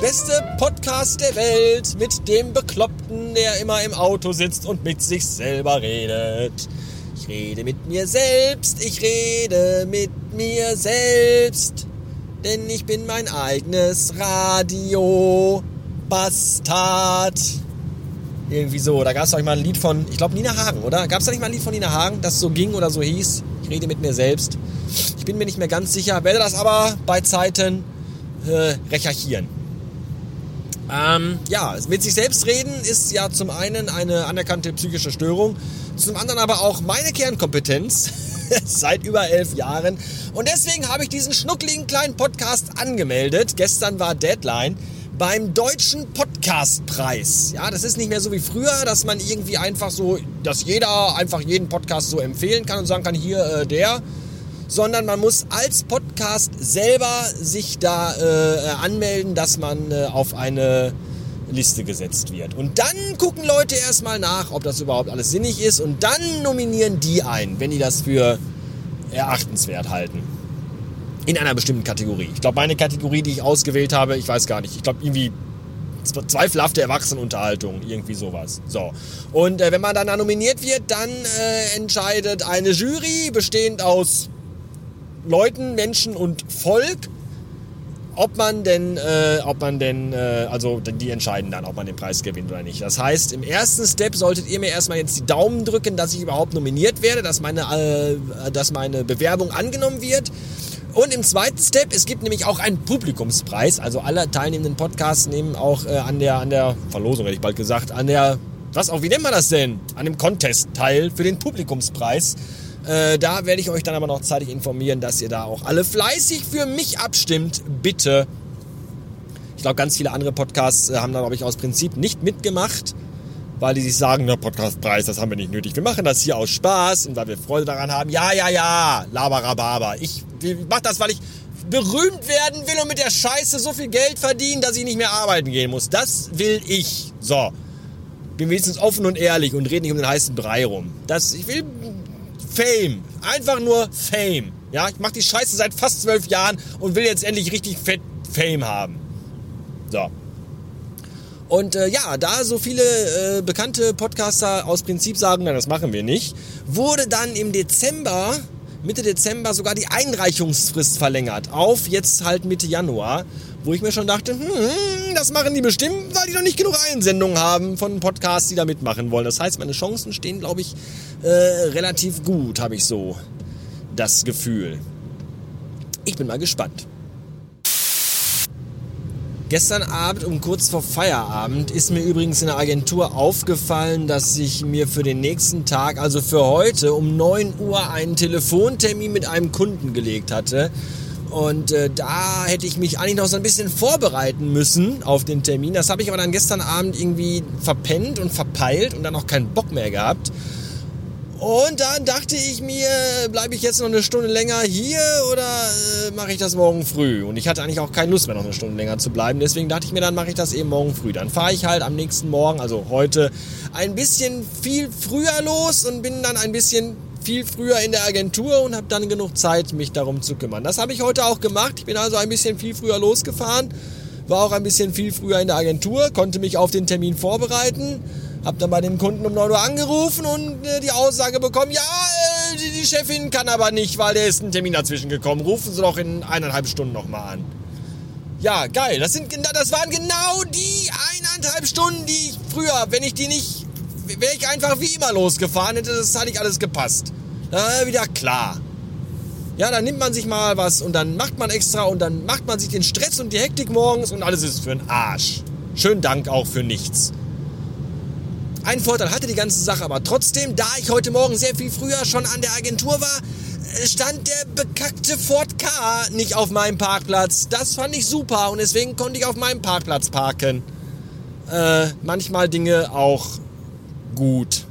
beste Podcast der Welt mit dem Bekloppten, der immer im Auto sitzt und mit sich selber redet. Ich rede mit mir selbst, ich rede mit mir selbst, denn ich bin mein eigenes Radio. Bastard. Irgendwie so. Da gab es doch mal ein Lied von, ich glaube Nina Hagen, oder? Gab es da nicht mal ein Lied von Nina Hagen, das so ging oder so hieß? Ich rede mit mir selbst. Ich bin mir nicht mehr ganz sicher, werde das aber bei Zeiten äh, recherchieren. Ähm, ja, mit sich selbst reden ist ja zum einen eine anerkannte psychische Störung, zum anderen aber auch meine Kernkompetenz seit über elf Jahren. Und deswegen habe ich diesen schnuckligen kleinen Podcast angemeldet. Gestern war Deadline beim Deutschen Podcastpreis. Ja, das ist nicht mehr so wie früher, dass man irgendwie einfach so, dass jeder einfach jeden Podcast so empfehlen kann und sagen kann, hier äh, der, sondern man muss als Podcast selber sich da äh, anmelden, dass man äh, auf eine Liste gesetzt wird. Und dann gucken Leute erstmal nach, ob das überhaupt alles sinnig ist und dann nominieren die ein, wenn die das für erachtenswert halten in einer bestimmten Kategorie. Ich glaube, meine Kategorie, die ich ausgewählt habe, ich weiß gar nicht, ich glaube irgendwie zweifelhafte Erwachsenenunterhaltung, irgendwie sowas. So. Und äh, wenn man dann da nominiert wird, dann äh, entscheidet eine Jury bestehend aus Leuten, Menschen und Volk, ob man denn, äh, ob man denn, äh, also die entscheiden dann, ob man den Preis gewinnt oder nicht. Das heißt, im ersten Step solltet ihr mir erstmal jetzt die Daumen drücken, dass ich überhaupt nominiert werde, dass meine, äh, dass meine Bewerbung angenommen wird. Und im zweiten Step, es gibt nämlich auch einen Publikumspreis. Also alle teilnehmenden Podcasts nehmen auch äh, an der, an der Verlosung, hätte ich bald gesagt, an der, was auch, wie nennt man das denn? An dem Contest teil für den Publikumspreis. Äh, da werde ich euch dann aber noch zeitig informieren, dass ihr da auch alle fleißig für mich abstimmt. Bitte. Ich glaube, ganz viele andere Podcasts äh, haben da, glaube ich, aus Prinzip nicht mitgemacht weil die sich sagen, der Podcastpreis, das haben wir nicht nötig. Wir machen das hier aus Spaß und weil wir Freude daran haben. Ja, ja, ja, laberababa. Ich, ich mach das, weil ich berühmt werden will und mit der Scheiße so viel Geld verdienen, dass ich nicht mehr arbeiten gehen muss. Das will ich. So. Bin wenigstens offen und ehrlich und rede nicht um den heißen Brei rum. Das, ich will Fame. Einfach nur Fame. Ja, ich mache die Scheiße seit fast zwölf Jahren und will jetzt endlich richtig fett Fame haben. So. Und äh, ja, da so viele äh, bekannte Podcaster aus Prinzip sagen, na, das machen wir nicht, wurde dann im Dezember, Mitte Dezember sogar die Einreichungsfrist verlängert auf jetzt halt Mitte Januar, wo ich mir schon dachte, hm, das machen die bestimmt, weil die noch nicht genug Einsendungen haben von Podcasts, die da mitmachen wollen. Das heißt, meine Chancen stehen, glaube ich, äh, relativ gut, habe ich so das Gefühl. Ich bin mal gespannt. Gestern Abend um kurz vor Feierabend ist mir übrigens in der Agentur aufgefallen, dass ich mir für den nächsten Tag, also für heute, um 9 Uhr einen Telefontermin mit einem Kunden gelegt hatte. Und äh, da hätte ich mich eigentlich noch so ein bisschen vorbereiten müssen auf den Termin. Das habe ich aber dann gestern Abend irgendwie verpennt und verpeilt und dann auch keinen Bock mehr gehabt. Und dann dachte ich mir, bleibe ich jetzt noch eine Stunde länger hier oder äh, mache ich das morgen früh? Und ich hatte eigentlich auch keine Lust mehr, noch eine Stunde länger zu bleiben. Deswegen dachte ich mir, dann mache ich das eben morgen früh. Dann fahre ich halt am nächsten Morgen, also heute, ein bisschen viel früher los und bin dann ein bisschen viel früher in der Agentur und habe dann genug Zeit, mich darum zu kümmern. Das habe ich heute auch gemacht. Ich bin also ein bisschen viel früher losgefahren, war auch ein bisschen viel früher in der Agentur, konnte mich auf den Termin vorbereiten hab dann bei dem Kunden um 9 Uhr angerufen und äh, die Aussage bekommen, ja, äh, die, die, Chefin kann aber nicht, weil der ist ein Termin dazwischen gekommen. Rufen Sie doch in eineinhalb Stunden nochmal an. Ja, geil. Das, sind, das waren genau die eineinhalb Stunden, die ich früher, wenn ich die nicht, wäre ich einfach wie immer losgefahren, hätte das hat nicht alles gepasst. Da wieder klar. Ja, dann nimmt man sich mal was und dann macht man extra und dann macht man sich den Stress und die Hektik morgens und alles ist für den Arsch. Schönen Dank auch für nichts. Ein Vorteil hatte die ganze Sache aber trotzdem, da ich heute Morgen sehr viel früher schon an der Agentur war, stand der bekackte Ford K nicht auf meinem Parkplatz. Das fand ich super und deswegen konnte ich auf meinem Parkplatz parken. Äh, manchmal Dinge auch gut.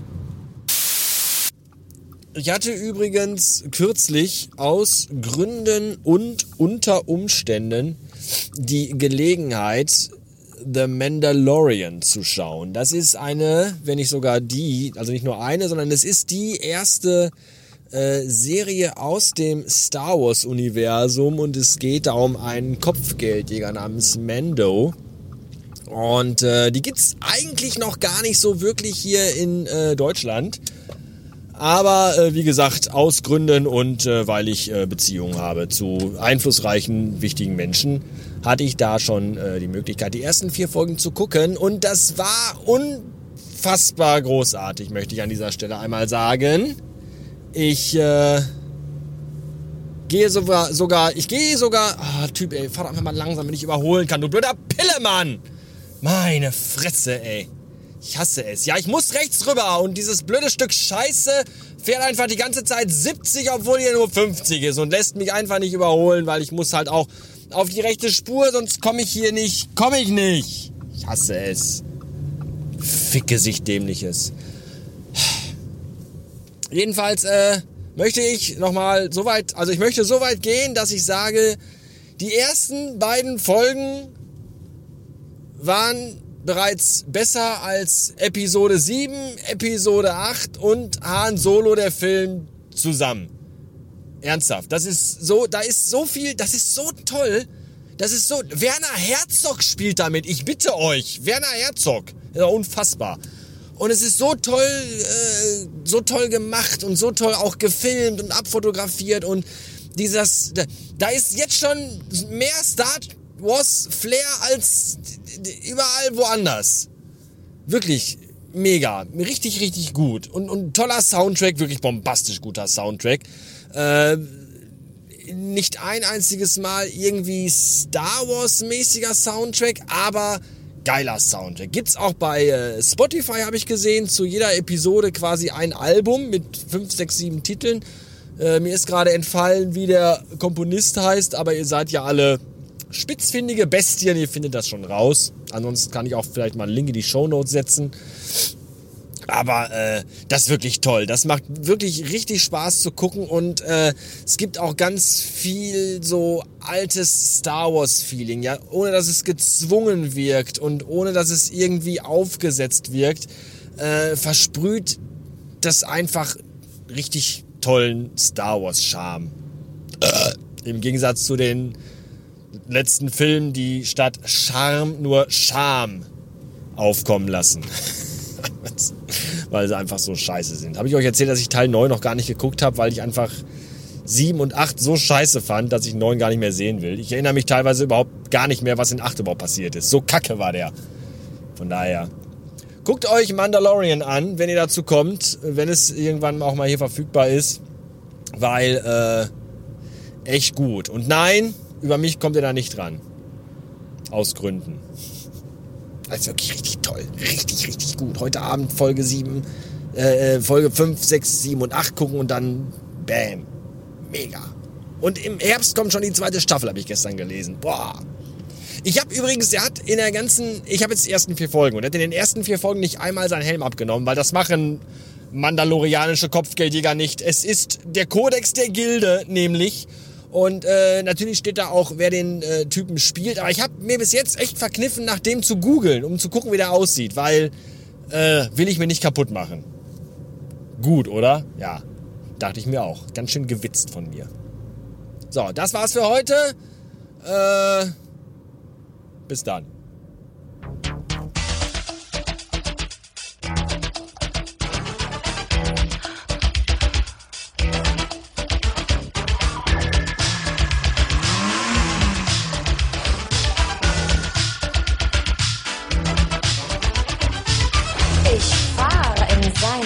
Ich hatte übrigens kürzlich aus Gründen und unter Umständen die Gelegenheit, The Mandalorian zu schauen. Das ist eine, wenn nicht sogar die, also nicht nur eine, sondern es ist die erste äh, Serie aus dem Star Wars Universum und es geht da um einen Kopfgeldjäger namens Mando. Und äh, die gibt's eigentlich noch gar nicht so wirklich hier in äh, Deutschland. Aber äh, wie gesagt, aus Gründen und äh, weil ich äh, Beziehungen habe zu einflussreichen, wichtigen Menschen, hatte ich da schon äh, die Möglichkeit, die ersten vier Folgen zu gucken. Und das war unfassbar großartig, möchte ich an dieser Stelle einmal sagen. Ich äh, gehe sogar, sogar, ich gehe sogar, ah, Typ, ey, fahr doch einfach mal langsam, wenn ich überholen kann, du blöder Pillemann! Meine Fresse, ey. Ich hasse es. Ja, ich muss rechts rüber und dieses blöde Stück Scheiße fährt einfach die ganze Zeit 70, obwohl hier nur 50 ist und lässt mich einfach nicht überholen, weil ich muss halt auch auf die rechte Spur, sonst komme ich hier nicht, komme ich nicht. Ich hasse es. Ficke sich dämliches. Jedenfalls äh, möchte ich nochmal so weit, also ich möchte so weit gehen, dass ich sage, die ersten beiden Folgen waren bereits besser als Episode 7, Episode 8 und Han Solo der Film zusammen. Ernsthaft, das ist so, da ist so viel, das ist so toll. Das ist so, Werner Herzog spielt damit, ich bitte euch. Werner Herzog, ja, unfassbar. Und es ist so toll, äh, so toll gemacht und so toll auch gefilmt und abfotografiert und dieses, da ist jetzt schon mehr Star Wars Flair als überall woanders. Wirklich mega, richtig, richtig gut. Und, und toller Soundtrack, wirklich bombastisch guter Soundtrack. Äh, nicht ein einziges Mal irgendwie Star Wars-mäßiger Soundtrack, aber geiler Soundtrack. Gibt's auch bei äh, Spotify, habe ich gesehen, zu jeder Episode quasi ein Album mit 5, 6, 7 Titeln. Äh, mir ist gerade entfallen, wie der Komponist heißt, aber ihr seid ja alle spitzfindige Bestien, ihr findet das schon raus. Ansonsten kann ich auch vielleicht mal einen Link in die Show Notes setzen. Aber äh, das ist wirklich toll. Das macht wirklich richtig Spaß zu gucken und äh, es gibt auch ganz viel so altes Star Wars Feeling, ja, ohne dass es gezwungen wirkt und ohne dass es irgendwie aufgesetzt wirkt, äh, versprüht das einfach richtig tollen Star Wars Charme. Äh, Im Gegensatz zu den letzten Film die statt Charme nur Scham aufkommen lassen. weil sie einfach so scheiße sind. Habe ich euch erzählt, dass ich Teil 9 noch gar nicht geguckt habe, weil ich einfach 7 und 8 so scheiße fand, dass ich 9 gar nicht mehr sehen will. Ich erinnere mich teilweise überhaupt gar nicht mehr, was in 8 überhaupt passiert ist. So kacke war der. Von daher. Guckt euch Mandalorian an, wenn ihr dazu kommt, wenn es irgendwann auch mal hier verfügbar ist. Weil, äh, echt gut. Und nein, über mich kommt ihr da nicht dran. Aus Gründen. Also wirklich richtig toll. Richtig, richtig gut. Heute Abend Folge 7, äh, äh Folge 5, 6, 7 und 8 gucken und dann Bam. Mega. Und im Herbst kommt schon die zweite Staffel, habe ich gestern gelesen. Boah. Ich habe übrigens, der hat in der ganzen, ich habe jetzt die ersten vier Folgen und er hat in den ersten vier Folgen nicht einmal seinen Helm abgenommen, weil das machen mandalorianische Kopfgeldjäger nicht. Es ist der Kodex der Gilde, nämlich und äh, natürlich steht da auch, wer den äh, Typen spielt. Aber ich habe mir bis jetzt echt verkniffen, nach dem zu googeln, um zu gucken, wie der aussieht. Weil äh, will ich mir nicht kaputt machen. Gut, oder? Ja, dachte ich mir auch. Ganz schön gewitzt von mir. So, das war's für heute. Äh, bis dann.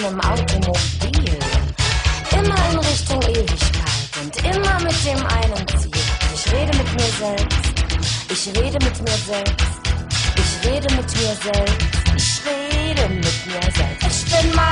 Meinem Automobil. Immer in Richtung Ewigkeit und immer mit dem einen Ziel. Ich rede mit mir selbst. Ich rede mit mir selbst. Ich rede mit mir selbst. Ich rede mit mir selbst. Ich bin mein